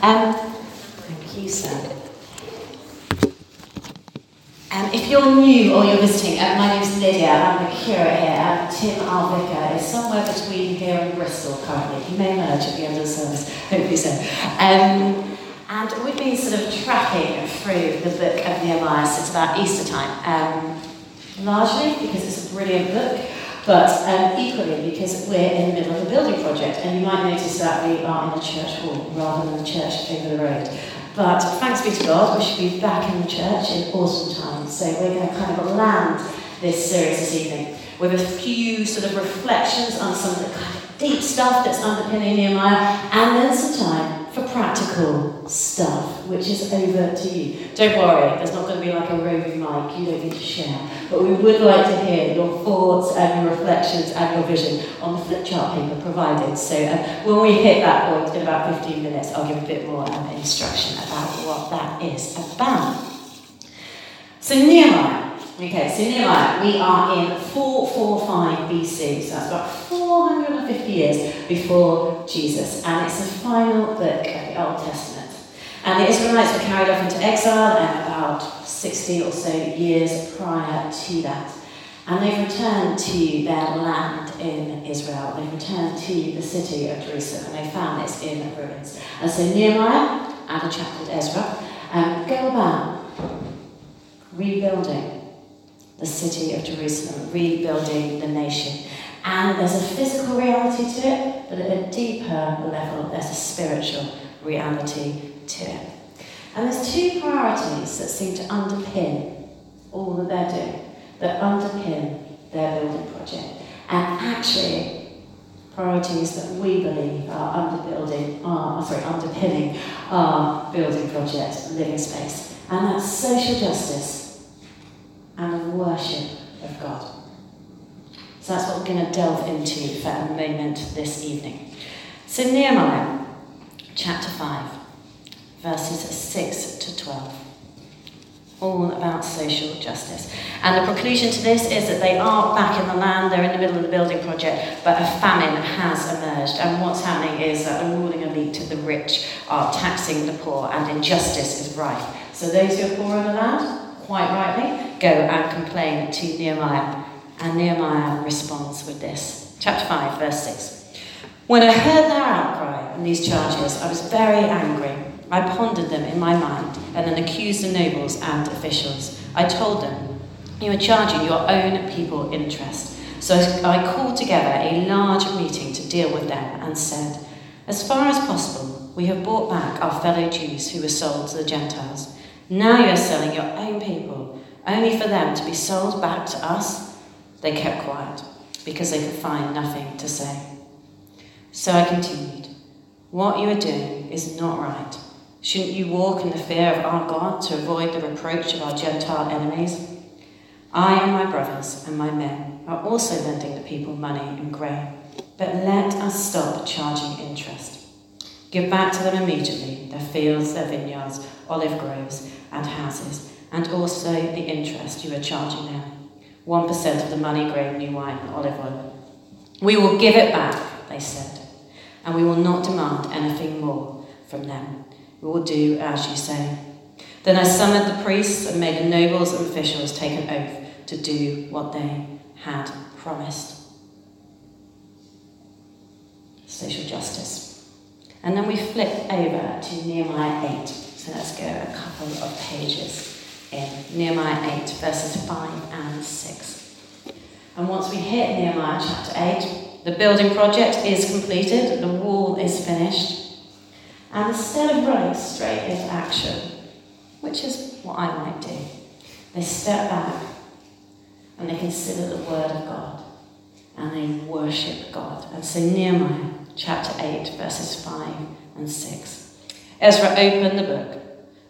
Um, thank you, sir. Um, if you're new or you're visiting, uh, my name's Lydia, I'm the curate here. Um, Tim, our vicar, is somewhere between here and Bristol currently. He may emerge at the end of the service, hopefully so. Um, and we've been sort of tracking through the book of Nehemiah since about Easter time, um, largely because it's a brilliant book, but um, equally because we're in the middle of a building project, and you might notice that we are in a church hall rather than a church over the road. But thanks be to God, we should be back in the church in autumn time. So we're going to kind of land this series this evening with a few sort of reflections on some of the kind of deep stuff that's underpinning Nehemiah, and then some time for practical stuff, which is over to you. Don't worry, there's not going to be like a roving mic, you don't need to share. But we would like to hear your thoughts and your reflections and your vision on the flip chart paper provided. So uh, when we hit that point in about 15 minutes, I'll give a bit more um, instruction about what that is about. So Nehemiah. Okay, so Nehemiah, we are in 445 BC, so that's about 450 years before Jesus, and it's the final book of the Old Testament. And the Israelites were carried off into exile and about 60 or so years prior to that. And they've returned to their land in Israel. They've returned to the city of Jerusalem and they found this in ruins. And so Nehemiah and a chap called Ezra um, go about rebuilding the city of Jerusalem, rebuilding the nation. And there's a physical reality to it, but at a deeper level, there's a spiritual reality to it. And there's two priorities that seem to underpin all that they're doing, that underpin their building project. And actually, priorities that we believe are underbuilding, are, sorry, underpinning our building project, living space. And that's social justice and worship of God. So that's what we're going to delve into for a moment this evening. So, Nehemiah chapter 5, verses 6 to 12. All about social justice. And the conclusion to this is that they are back in the land, they're in the middle of the building project, but a famine has emerged. And what's happening is that the ruling elite, of the rich, are taxing the poor, and injustice is rife. So, those who are poor in the land, quite rightly, go and complain to Nehemiah. And Nehemiah responds with this. Chapter 5, verse 6. When I heard their outcry and these charges, I was very angry. I pondered them in my mind and then accused the nobles and officials. I told them, You are charging your own people interest. So I called together a large meeting to deal with them and said, As far as possible, we have brought back our fellow Jews who were sold to the Gentiles. Now you are selling your own people, only for them to be sold back to us. They kept quiet because they could find nothing to say. So I continued, What you are doing is not right. Shouldn't you walk in the fear of our God to avoid the reproach of our Gentile enemies? I and my brothers and my men are also lending the people money and grain, but let us stop charging interest. Give back to them immediately their fields, their vineyards, olive groves, and houses, and also the interest you are charging them 1% of the money, grain, new wine, and olive oil. We will give it back, they said, and we will not demand anything more from them. We will do as you say. Then I summoned the priests and made the nobles and officials take an oath to do what they had promised. Social justice. And then we flip over to Nehemiah 8. So let's go a couple of pages in Nehemiah 8, verses 5 and 6. And once we hit Nehemiah chapter 8, the building project is completed, the wall is finished, and instead of running straight into action, which is what I might do, they step back and they consider the word of God and they worship God. And so Nehemiah chapter 8, verses 5 and 6. Ezra opened the book.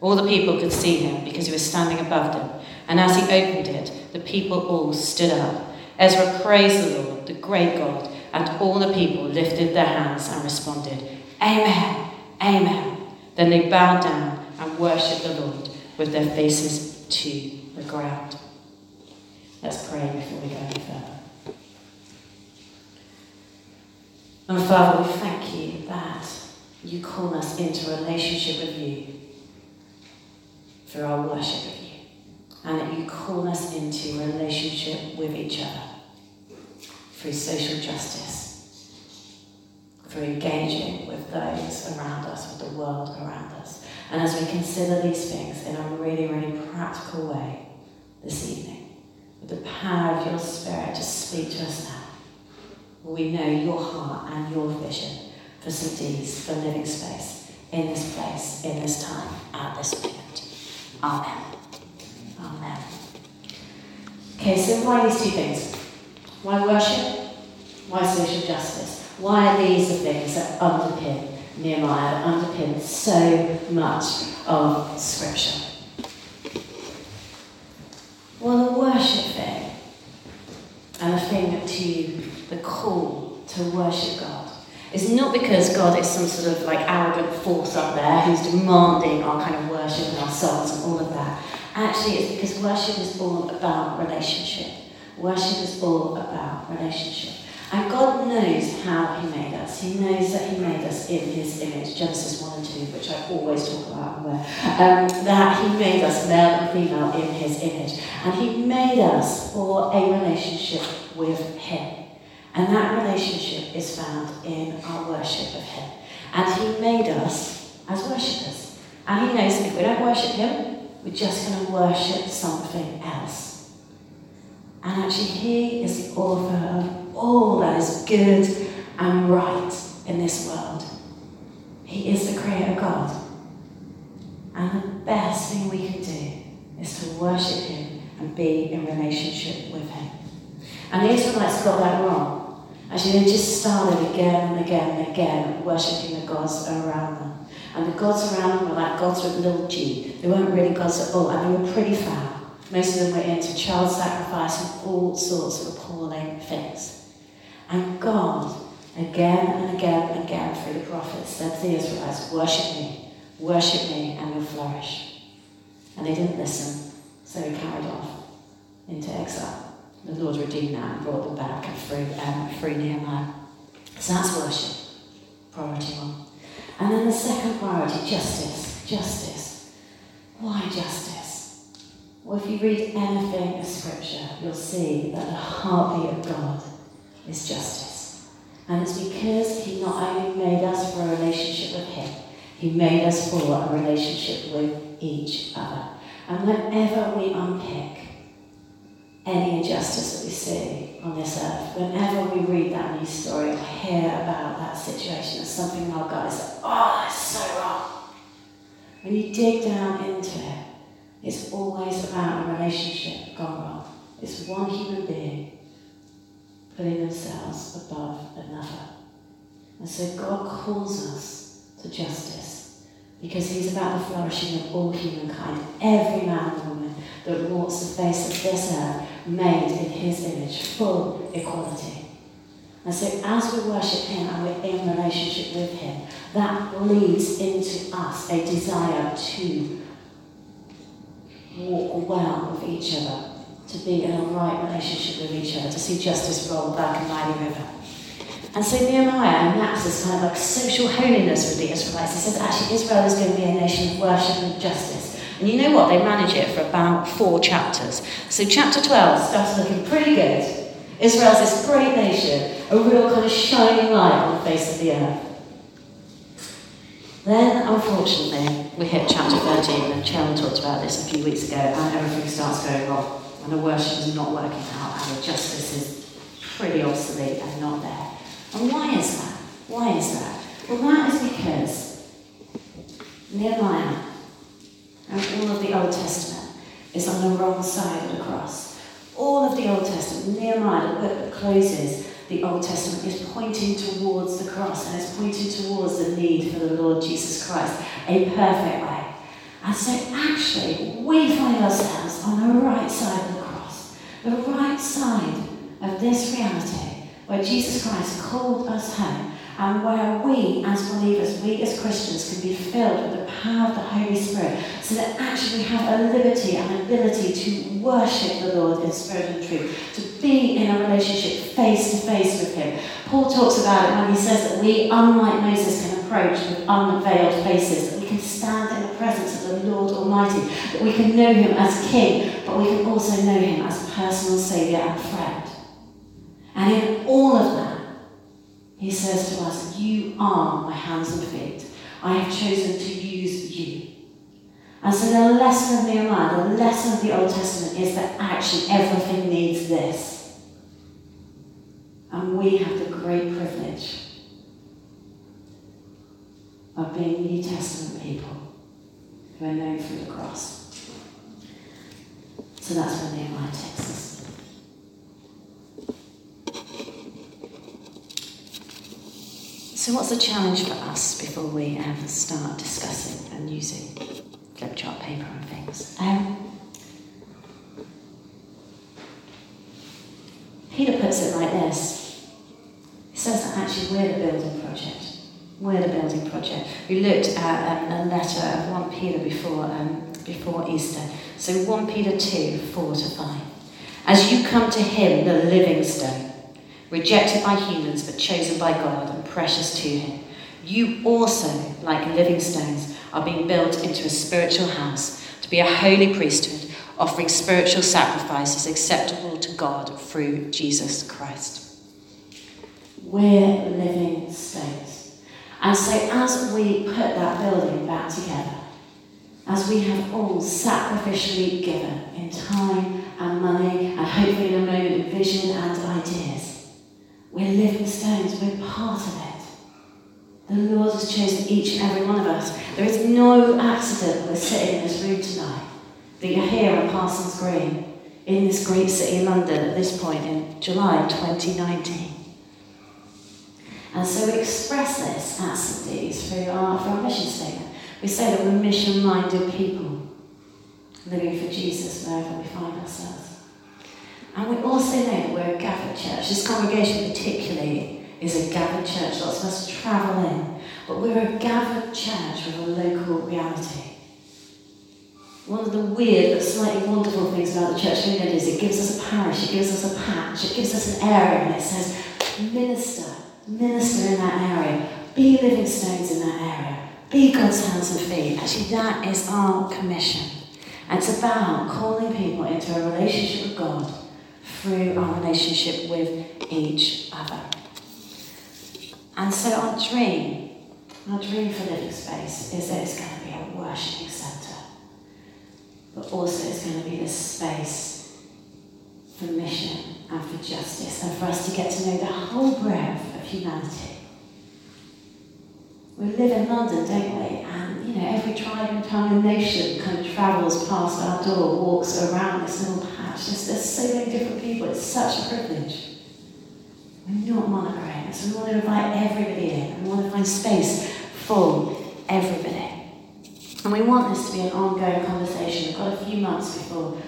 All the people could see him because he was standing above them. And as he opened it, the people all stood up. Ezra praised the Lord, the great God, and all the people lifted their hands and responded, Amen, Amen. Then they bowed down and worshipped the Lord with their faces to the ground. Let's pray before we go any further. And Father, we thank you that You call us into a relationship with you through our worship of you. And that you call us into a relationship with each other through social justice, through engaging with those around us, with the world around us. And as we consider these things in a really, really practical way this evening, with the power of your Spirit to speak to us now, we know your heart and your vision for St. Dee's, for living space in this place, in this time, at this moment. Amen. Amen. Okay, so why these two things? Why worship? Why social justice? Why are these the things that underpin Nehemiah, underpin so much of Scripture? Well, the worship thing and the thing to the call to worship God is not because God is some sort of like arrogant force up there who's demanding our kind of worship and our songs and all of that. Actually, it's because worship is all about relationship. Worship is all about relationship. And God knows how He made us. He knows that He made us in His image, Genesis 1 and 2, which I always talk about, um, that He made us male and female in His image. And He made us for a relationship with Him. And that relationship is found in our worship of Him. And He made us as worshippers. And He knows if we don't worship Him, we're just going to worship something else. And actually, He is the author of all that is good and right in this world. He is the Creator God. And the best thing we can do is to worship Him and be in relationship with Him. And Israelites got that wrong. Actually, they just started again and again and again worshipping the gods around them. And the gods around them were like gods with little g. They weren't really gods at all, and they were pretty foul. Most of them were into child sacrifice and all sorts of appalling things. And God, again and again and again through the prophets, said to the Israelites, Worship me, worship me, and you'll flourish. And they didn't listen, so he carried off into exile. The Lord redeemed that and brought them back and free, um, free Nehemiah. So that's worship, priority one. And then the second priority, justice. Justice. Why justice? Well, if you read anything in Scripture, you'll see that the heartbeat of God is justice. And it's because He not only made us for a relationship with Him, He made us for a relationship with each other. And whenever we unpick any injustice that we see on this earth, whenever we read that news story or hear about that situation, there's something in our gut is like, oh, that's so wrong. When you dig down into it, it's always about a relationship gone wrong. It's one human being putting themselves above another. And so God calls us to justice because He's about the flourishing of all humankind, every man and woman that walks the face of this earth made in his image, full equality. And so as we worship him and we're in relationship with him, that leads into us a desire to walk well with each other, to be in a right relationship with each other, to see justice roll back a mighty river. And so Nehemiah enacts this kind of like social holiness with the Israelites. He says actually Israel is going to be a nation of worship and justice. And you know what? They manage it for about four chapters. So chapter 12 starts looking pretty good. Israel's this great nation, a real kind of shining light on the face of the earth. Then, unfortunately, we hit chapter 13, and Cheryl talked about this a few weeks ago, and everything starts going wrong. And the worship is not working out, and the justice is pretty obsolete and not there. And why is that? Why is that? Well, that is because Nehemiah and all of the Old Testament is on the wrong side of the cross. All of the Old Testament, Nehemiah, the book that closes the Old Testament, is pointing towards the cross and it's pointing towards the need for the Lord Jesus Christ, a perfect way. And so actually, we find ourselves on the right side of the cross, the right side of this reality where Jesus Christ called us home and where we as believers, we as Christians, can be filled with the power of the Holy Spirit so that actually we have a liberty and ability to worship the Lord in spirit and truth, to be in a relationship face to face with Him. Paul talks about it when he says that we, unlike Moses, can approach with unveiled faces, that we can stand in the presence of the Lord Almighty, that we can know Him as King, but we can also know Him as personal Saviour and friend. And in all of that, he says to us, You are my hands and feet. I have chosen to use you. And so the lesson of Nehemiah, the lesson of the Old Testament is that actually everything needs this. And we have the great privilege of being New Testament people who are known through the cross. So that's where Nehemiah takes us. So, what's the challenge for us before we um, start discussing and using flip chart paper and things? Um, Peter puts it like this He says that actually we're the building project. We're the building project. We looked at um, a letter of 1 Peter before, um, before Easter. So 1 Peter 2 4 to 5. As you come to him, the living stone, rejected by humans but chosen by God precious to Him. You also, like living stones, are being built into a spiritual house to be a holy priesthood, offering spiritual sacrifices acceptable to God through Jesus Christ. We're living stones. And so, as we put that building back together, as we have all sacrificially given in time and money, and hopefully in a moment of vision and ideas, we're living stones, we're part of it. The Lord has chosen each and every one of us. There is no accident that we're sitting in this room tonight, that you're here on Parsons Green, in this great city, of London, at this point in July 2019. And so we express this at St. Dee's through our, through our mission statement. We say that we're mission minded people living for Jesus wherever we find ourselves. And we also know that we're a gathered church. This congregation, particularly, is a gathered church. Lots of us travel in. But we're a gathered church with a local reality. One of the weird but slightly wonderful things about the church community is it gives us a parish, it gives us a patch, it gives us an area, and it says, minister, minister in that area, be living stones in that area, be God's hands and feet. Actually, that is our commission. And it's about calling people into a relationship with God through our relationship with each other. And so our dream, our dream for Living Space is that it's going to be a worshipping centre, but also it's going to be this space for mission and for justice and for us to get to know the whole breadth of humanity. We live in London, don't we? And you know, every tribe and tongue and nation kind of travels past our door, walks around this little just there's so many different people. It's such a privilege. We're not monogramming, so we want to invite everybody in. We want to find space for everybody. And we want this to be an ongoing conversation. We've got a few months before,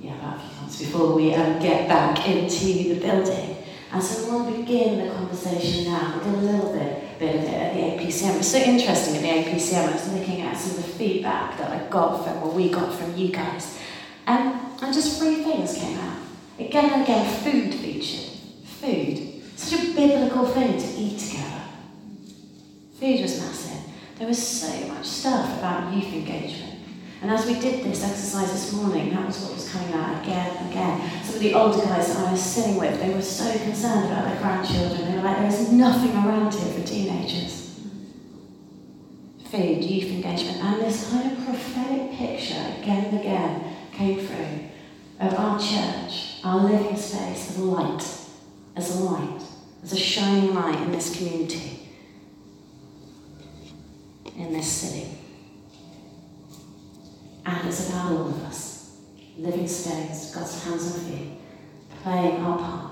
yeah, about a few months before we um, get back into the building. And so we want to begin the conversation now. We did a little bit, bit of it at the APCM. It's so interesting at the APCM. I was looking at some of the feedback that I got from, or we got from you guys. Um, and just three things came out. Again and again, food featured. Food. Such a biblical thing to eat together. Food was massive. There was so much stuff about youth engagement. And as we did this exercise this morning, that was what was coming out again and again. Some of the older guys that I was sitting with, they were so concerned about their grandchildren. They were like, there's nothing around here for teenagers. Food, youth engagement, and this kind of prophetic picture again and again came through of our church, our living space a light, as a light, as a shining light in this community, in this city. And it's about all of us, living stones, God's hands and feet, playing our part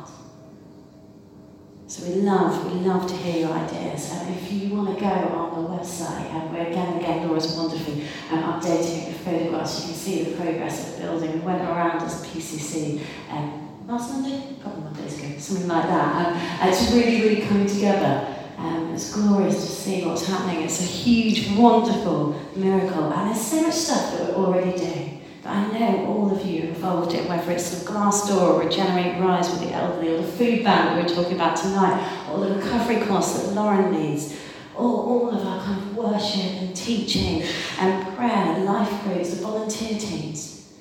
so we love, we love to hear your ideas. And if you want to go on the website, and we're again and again, Laura's wonderfully um, updating the photographs. You can see the progress of the building. We went around as PCC um, last Monday, a couple of Mondays ago, something like that. Um, it's really, really coming together. Um, it's glorious to see what's happening. It's a huge, wonderful miracle. And there's so much stuff that we're already doing. But I know all of you involved in whether it's the glass door or Regenerate Rise with the elderly or the food bank we're talking about tonight or the recovery course that Lauren leads all, all of our kind of worship and teaching and prayer, life groups, the volunteer teams.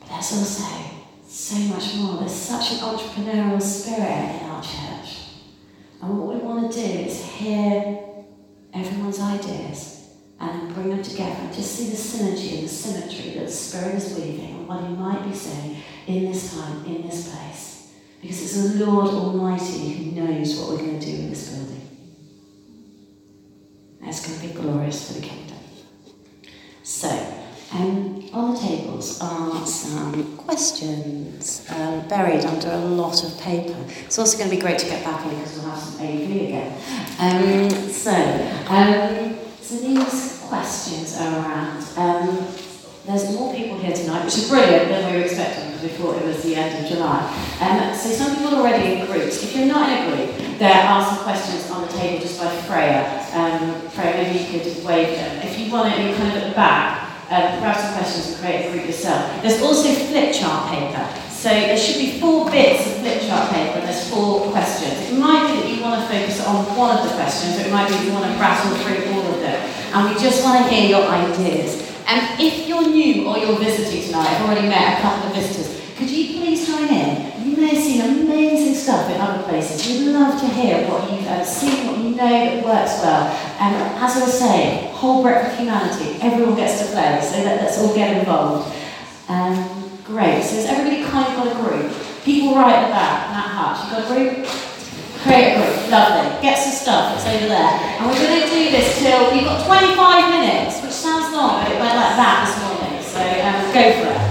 But there's also so much more. There's such an entrepreneurial spirit in our church. And what we want to do is hear everyone's ideas and bring them together and just see the synergy and the symmetry that the Spirit is weaving and what He might be saying in this time, in this place. Because it's the Lord Almighty who knows what we're going to do in this building. It's going to be glorious for the kingdom. So, um, on the tables are some questions um, buried under a lot of paper. It's also going to be great to get back in because we'll have some AV again. Um, so, um, so these questions are around. Um, there's more people here tonight, which is brilliant than we were expecting because we thought it was the end of July. Um, so some people are already in groups. If you're not in a group, there are some questions on the table just by Freya. Um, Freya, maybe you could wave them. If you want it, you're kind of at the back. Um, grab some questions and create a group yourself. There's also flip chart paper. So there should be four bits of flip chart paper and there's four questions. It might be that you want to focus on one of the questions, or it might be that you want to rattle through all of them. And we just want to hear your ideas. And if you're new or you're visiting tonight, I've already met a couple of visitors, could you please join in? You may have seen amazing stuff in other places. We'd love to hear what you've uh, seen, what you know that works well. And as I was saying, whole breadth of humanity, everyone gets to play, so let, us all get involved. Um, great, so has everybody kind of got a group? People right at the back, Matt Hutch, you got a group? Create a group, lovely. Get some stuff, it's over there. And we're going to do this till, we've got 25 minutes, which sounds long, but it went like that this morning, so um, go for it.